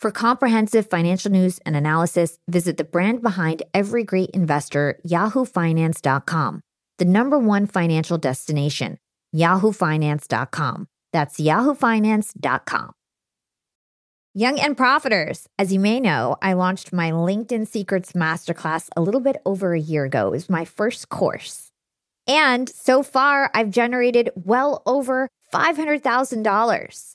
For comprehensive financial news and analysis, visit the brand behind every great investor, yahoofinance.com, the number one financial destination, yahoofinance.com. That's yahoofinance.com. Young and Profiters, as you may know, I launched my LinkedIn Secrets Masterclass a little bit over a year ago. It was my first course. And so far, I've generated well over $500,000.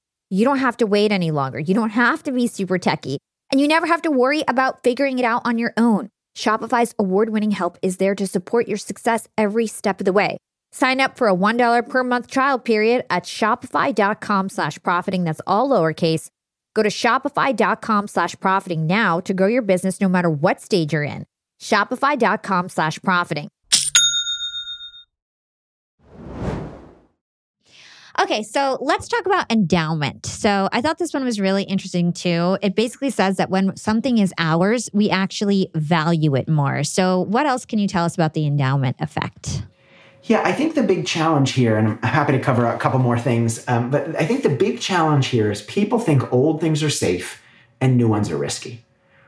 you don't have to wait any longer. You don't have to be super techy. And you never have to worry about figuring it out on your own. Shopify's award winning help is there to support your success every step of the way. Sign up for a $1 per month trial period at shopify.com slash profiting. That's all lowercase. Go to shopify.com slash profiting now to grow your business no matter what stage you're in. Shopify.com slash profiting. Okay, so let's talk about endowment. So I thought this one was really interesting too. It basically says that when something is ours, we actually value it more. So, what else can you tell us about the endowment effect? Yeah, I think the big challenge here, and I'm happy to cover a couple more things, um, but I think the big challenge here is people think old things are safe and new ones are risky,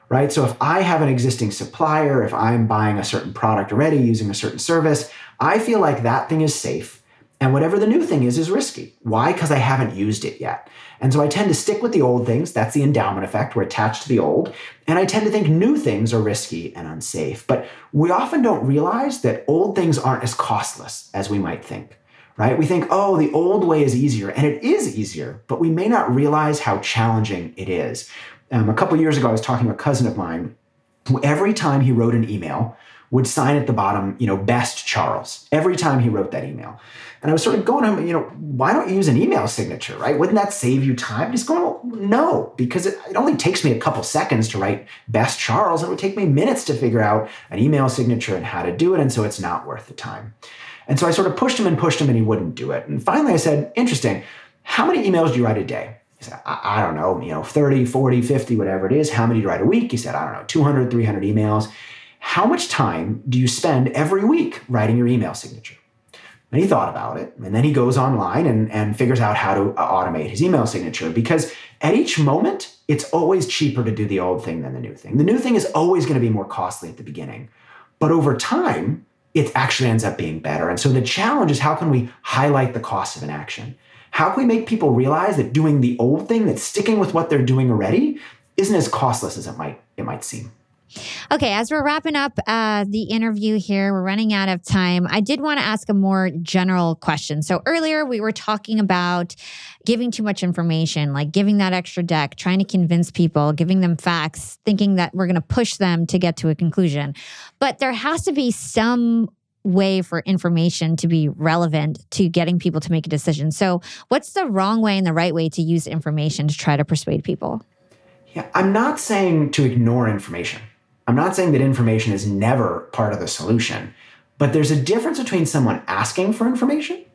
right? So if I have an existing supplier, if I'm buying a certain product already, using a certain service, I feel like that thing is safe and whatever the new thing is, is risky. Why? Because I haven't used it yet. And so I tend to stick with the old things. That's the endowment effect. We're attached to the old. And I tend to think new things are risky and unsafe. But we often don't realize that old things aren't as costless as we might think, right? We think, oh, the old way is easier. And it is easier, but we may not realize how challenging it is. Um, a couple years ago, I was talking to a cousin of mine who every time he wrote an email would sign at the bottom, you know, best Charles, every time he wrote that email. And I was sort of going him, you know, why don't you use an email signature, right? Wouldn't that save you time? He's going, well, no, because it, it only takes me a couple seconds to write best Charles. And It would take me minutes to figure out an email signature and how to do it. And so it's not worth the time. And so I sort of pushed him and pushed him and he wouldn't do it. And finally I said, interesting, how many emails do you write a day? He said, I, I don't know, you know, 30, 40, 50, whatever it is. How many do you write a week? He said, I don't know, 200, 300 emails. How much time do you spend every week writing your email signature? And he thought about it. And then he goes online and, and figures out how to uh, automate his email signature because at each moment, it's always cheaper to do the old thing than the new thing. The new thing is always going to be more costly at the beginning. But over time, it actually ends up being better. And so the challenge is how can we highlight the cost of an action? How can we make people realize that doing the old thing, that sticking with what they're doing already, isn't as costless as it might it might seem? Okay, as we're wrapping up uh, the interview here, we're running out of time. I did want to ask a more general question. So earlier we were talking about giving too much information, like giving that extra deck, trying to convince people, giving them facts, thinking that we're going to push them to get to a conclusion. But there has to be some way for information to be relevant to getting people to make a decision. So, what's the wrong way and the right way to use information to try to persuade people? Yeah, I'm not saying to ignore information. I'm not saying that information is never part of the solution, but there's a difference between someone asking for information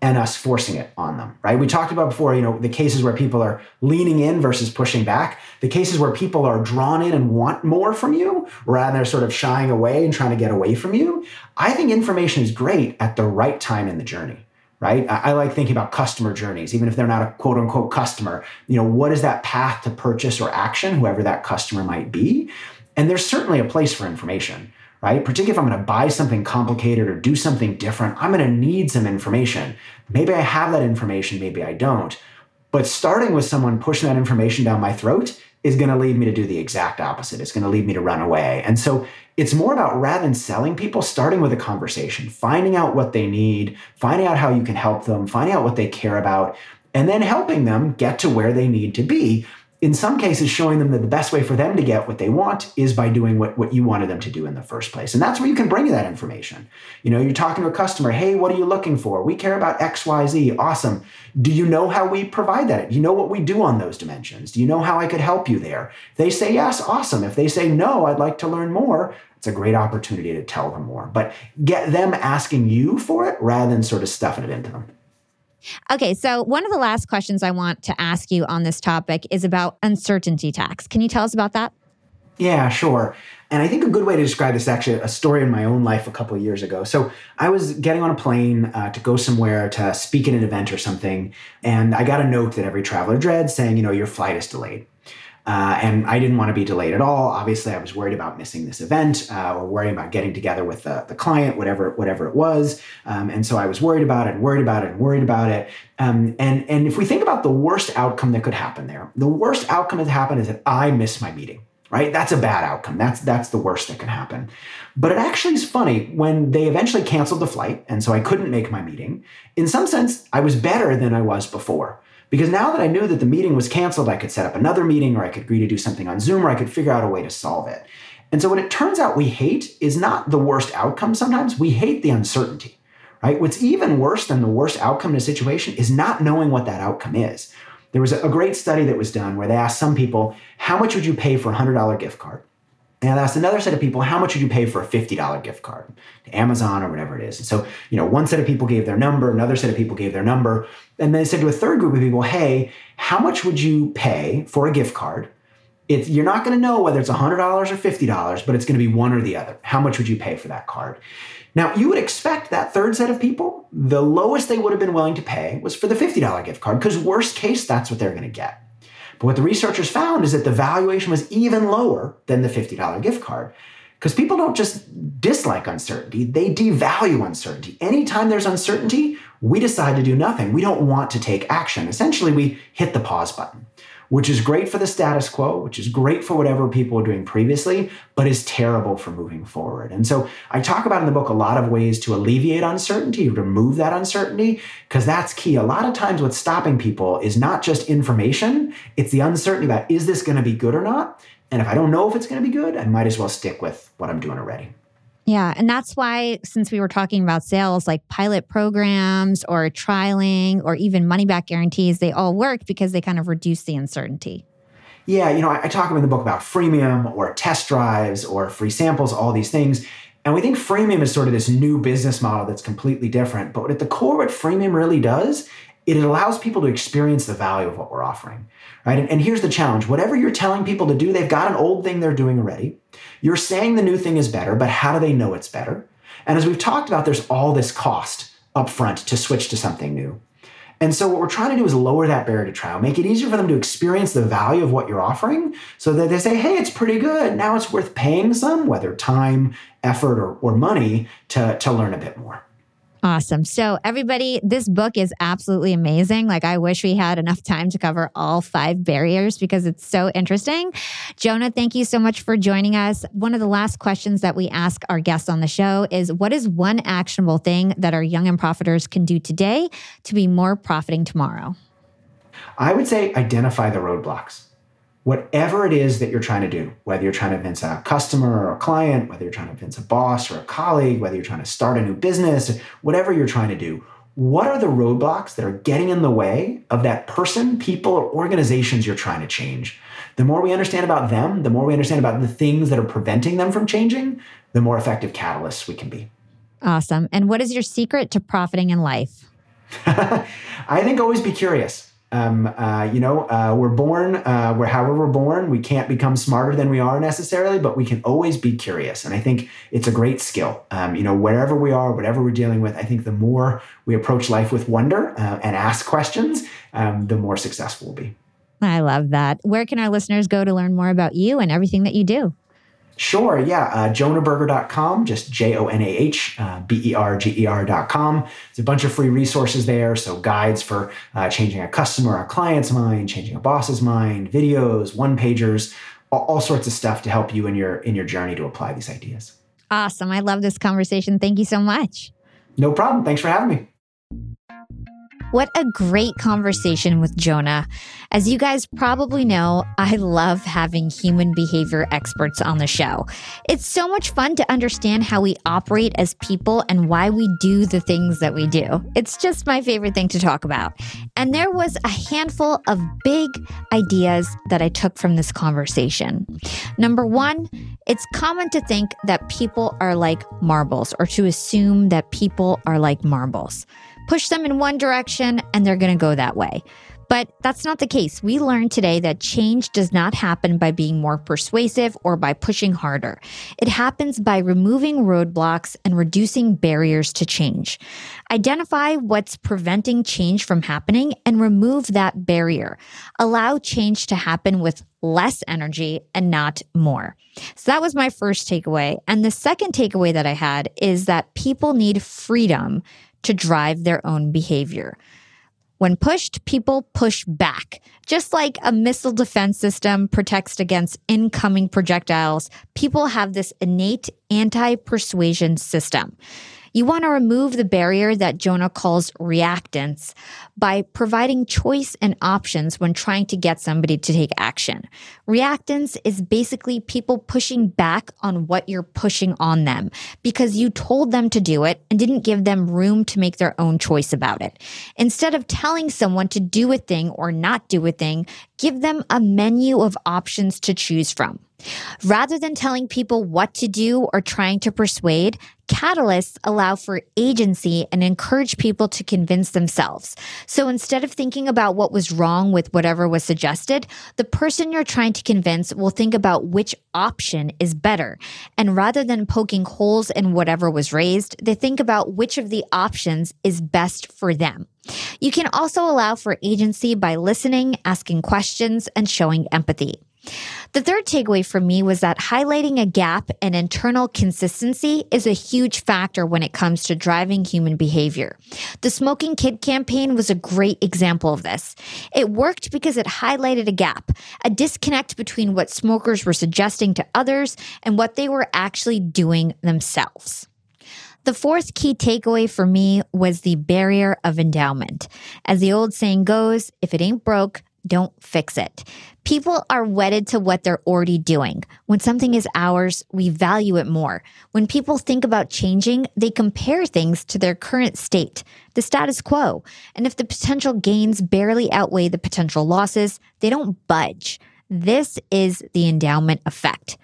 and us forcing it on them, right? We talked about before, you know, the cases where people are leaning in versus pushing back, the cases where people are drawn in and want more from you rather than sort of shying away and trying to get away from you. I think information is great at the right time in the journey right? I, like thinking about customer journeys, even if they're not a quote unquote customer. You know, what is that path to purchase or action, whoever that customer might be? And there's certainly a place for information, right? Particularly if I'm going to buy something complicated or do something different, I'm going to need some information. Maybe I have that information, maybe I don't. But starting with someone pushing that information down my throat is going to lead me to do the exact opposite. It's going to lead me to run away. And so it's more about rather than selling people, starting with a conversation, finding out what they need, finding out how you can help them, finding out what they care about, and then helping them get to where they need to be in some cases showing them that the best way for them to get what they want is by doing what, what you wanted them to do in the first place. And that's where you can bring that information. You know you're talking to a customer hey what are you looking for? We care about xyz awesome. Do you know how we provide that? Do you know what we do on those dimensions? Do you know how i could help you there? They say yes awesome. If they say no i'd like to learn more it's a great opportunity to tell them more. But get them asking you for it rather than sort of stuffing it into them Okay, so one of the last questions I want to ask you on this topic is about uncertainty tax. Can you tell us about that? Yeah, sure. And I think a good way to describe this is actually a story in my own life a couple of years ago. So I was getting on a plane uh, to go somewhere to speak at an event or something, and I got a note that every traveler dreads saying, you know, your flight is delayed. Uh, and I didn't want to be delayed at all. Obviously, I was worried about missing this event uh, or worrying about getting together with the, the client, whatever whatever it was. Um, and so I was worried about it, and worried about it, and worried about it. Um, and and if we think about the worst outcome that could happen there, the worst outcome that happened is that I miss my meeting. Right? That's a bad outcome. That's that's the worst that can happen. But it actually is funny when they eventually canceled the flight, and so I couldn't make my meeting. In some sense, I was better than I was before. Because now that I knew that the meeting was canceled, I could set up another meeting or I could agree to do something on Zoom or I could figure out a way to solve it. And so what it turns out we hate is not the worst outcome sometimes, we hate the uncertainty, right? What's even worse than the worst outcome in a situation is not knowing what that outcome is. There was a great study that was done where they asked some people, how much would you pay for a $100 gift card? And I asked another set of people, how much would you pay for a $50 gift card to Amazon or whatever it is? And so, you know, one set of people gave their number, another set of people gave their number. And then they said to a third group of people, hey, how much would you pay for a gift card? You're not going to know whether it's $100 or $50, but it's going to be one or the other. How much would you pay for that card? Now, you would expect that third set of people, the lowest they would have been willing to pay was for the $50 gift card, because worst case, that's what they're going to get. But what the researchers found is that the valuation was even lower than the $50 gift card. Because people don't just dislike uncertainty, they devalue uncertainty. Anytime there's uncertainty, we decide to do nothing. We don't want to take action. Essentially, we hit the pause button which is great for the status quo, which is great for whatever people were doing previously, but is terrible for moving forward. And so I talk about in the book a lot of ways to alleviate uncertainty, remove that uncertainty, because that's key. A lot of times what's stopping people is not just information, it's the uncertainty about is this going to be good or not? And if I don't know if it's going to be good, I might as well stick with what I'm doing already. Yeah. And that's why, since we were talking about sales, like pilot programs or trialing or even money back guarantees, they all work because they kind of reduce the uncertainty. Yeah. You know, I, I talk in the book about freemium or test drives or free samples, all these things. And we think freemium is sort of this new business model that's completely different. But at the core, what freemium really does it allows people to experience the value of what we're offering right? And, and, here's the challenge. Whatever you're telling people to do they've got an old thing they're doing already. You're saying the new thing is better but how do they know it's better? And as we've talked about there's all this cost up front to switch to something new. And so what we're trying to do is lower that barrier to trial make it easier for them to experience the value of what you're offering so that they say hey it's pretty good. Now it's worth paying some whether time effort or, or money to, to learn a bit more Awesome. So, everybody, this book is absolutely amazing. Like, I wish we had enough time to cover all five barriers because it's so interesting. Jonah, thank you so much for joining us. One of the last questions that we ask our guests on the show is What is one actionable thing that our young and profiters can do today to be more profiting tomorrow? I would say identify the roadblocks whatever it is that you're trying to do, whether you're trying to convince a customer or a client, whether you're trying to convince a boss or a colleague, whether you're trying to start a new business, whatever you're trying to do, what are the roadblocks that are getting in the way of that person, people, or organizations you're trying to change? The more we understand about them, the more we understand about the things that are preventing them from changing, the more effective catalysts we can be. Awesome. And what is your secret to profiting in life? I think always be curious. Um, uh, you know, uh, we're born, uh, we're however we're born, we can't become smarter than we are necessarily, but we can always be curious. And I think it's a great skill. Um, you know, wherever we are, whatever we're dealing with, I think the more we approach life with wonder uh, and ask questions, um, the more successful we'll be. I love that. Where can our listeners go to learn more about you and everything that you do? Sure, yeah. Uh, jonahberger.com, just J O N A H uh, B E R G E R.com. There's a bunch of free resources there. So, guides for uh, changing a customer, a client's mind, changing a boss's mind, videos, one pagers, all, all sorts of stuff to help you in your in your journey to apply these ideas. Awesome. I love this conversation. Thank you so much. No problem. Thanks for having me. What a great conversation with Jonah. As you guys probably know, I love having human behavior experts on the show. It's so much fun to understand how we operate as people and why we do the things that we do. It's just my favorite thing to talk about. And there was a handful of big ideas that I took from this conversation. Number one, it's common to think that people are like marbles or to assume that people are like marbles push them in one direction and they're going to go that way. But that's not the case. We learned today that change does not happen by being more persuasive or by pushing harder. It happens by removing roadblocks and reducing barriers to change. Identify what's preventing change from happening and remove that barrier. Allow change to happen with less energy and not more. So that was my first takeaway. And the second takeaway that I had is that people need freedom to drive their own behavior. When pushed, people push back. Just like a missile defense system protects against incoming projectiles, people have this innate anti persuasion system. You want to remove the barrier that Jonah calls reactance by providing choice and options when trying to get somebody to take action. Reactance is basically people pushing back on what you're pushing on them because you told them to do it and didn't give them room to make their own choice about it. Instead of telling someone to do a thing or not do a thing, give them a menu of options to choose from. Rather than telling people what to do or trying to persuade, catalysts allow for agency and encourage people to convince themselves. So instead of thinking about what was wrong with whatever was suggested, the person you're trying to convince will think about which option is better. And rather than poking holes in whatever was raised, they think about which of the options is best for them. You can also allow for agency by listening, asking questions, and showing empathy. The third takeaway for me was that highlighting a gap in internal consistency is a huge factor when it comes to driving human behavior. The Smoking Kid campaign was a great example of this. It worked because it highlighted a gap, a disconnect between what smokers were suggesting to others and what they were actually doing themselves. The fourth key takeaway for me was the barrier of endowment. As the old saying goes, if it ain't broke, don't fix it. People are wedded to what they're already doing. When something is ours, we value it more. When people think about changing, they compare things to their current state, the status quo. And if the potential gains barely outweigh the potential losses, they don't budge. This is the endowment effect.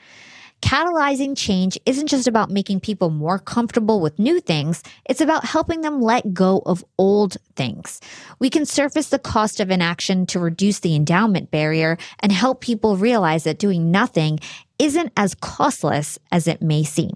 Catalyzing change isn't just about making people more comfortable with new things, it's about helping them let go of old things. We can surface the cost of inaction to reduce the endowment barrier and help people realize that doing nothing isn't as costless as it may seem.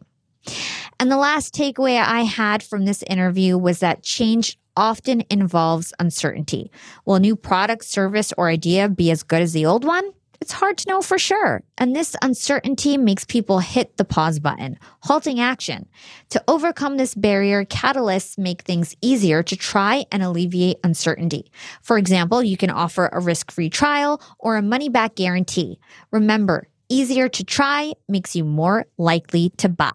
And the last takeaway I had from this interview was that change often involves uncertainty. Will a new product, service, or idea be as good as the old one? It's hard to know for sure. And this uncertainty makes people hit the pause button, halting action. To overcome this barrier, catalysts make things easier to try and alleviate uncertainty. For example, you can offer a risk free trial or a money back guarantee. Remember, easier to try makes you more likely to buy.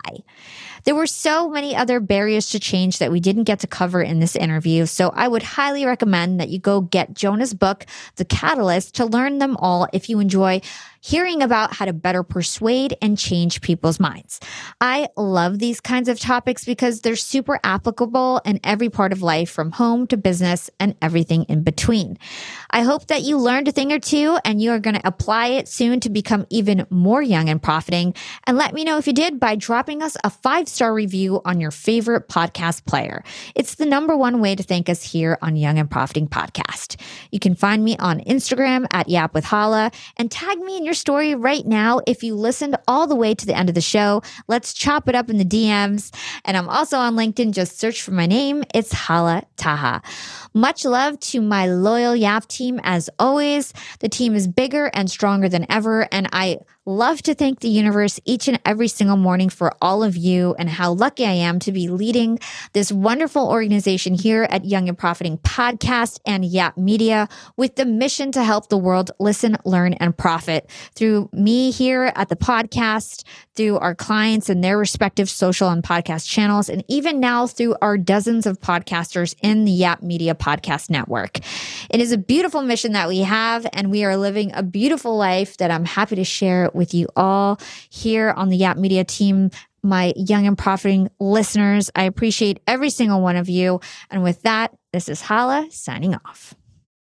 There were so many other barriers to change that we didn't get to cover in this interview, so I would highly recommend that you go get Jonah's book, The Catalyst, to learn them all if you enjoy hearing about how to better persuade and change people's minds. I love these kinds of topics because they're super applicable in every part of life from home to business and everything in between. I hope that you learned a thing or two and you are going to apply it soon to become even more young and profiting. And let me know if you did by dropping us a five star review on your favorite podcast player. It's the number one way to thank us here on Young and Profiting Podcast. You can find me on Instagram at Yap with Hala and tag me in your story right now. If you listened all the way to the end of the show, let's chop it up in the DMs. And I'm also on LinkedIn. Just search for my name. It's Hala Taha. Much love to my loyal YAP team. As always, the team is bigger and stronger than ever. And I Love to thank the universe each and every single morning for all of you and how lucky I am to be leading this wonderful organization here at Young and Profiting Podcast and Yap Media with the mission to help the world listen, learn, and profit through me here at the podcast, through our clients and their respective social and podcast channels, and even now through our dozens of podcasters in the Yap Media Podcast Network. It is a beautiful mission that we have, and we are living a beautiful life that I'm happy to share with you all here on the Yap Media team. My young and profiting listeners, I appreciate every single one of you. And with that, this is Hala signing off.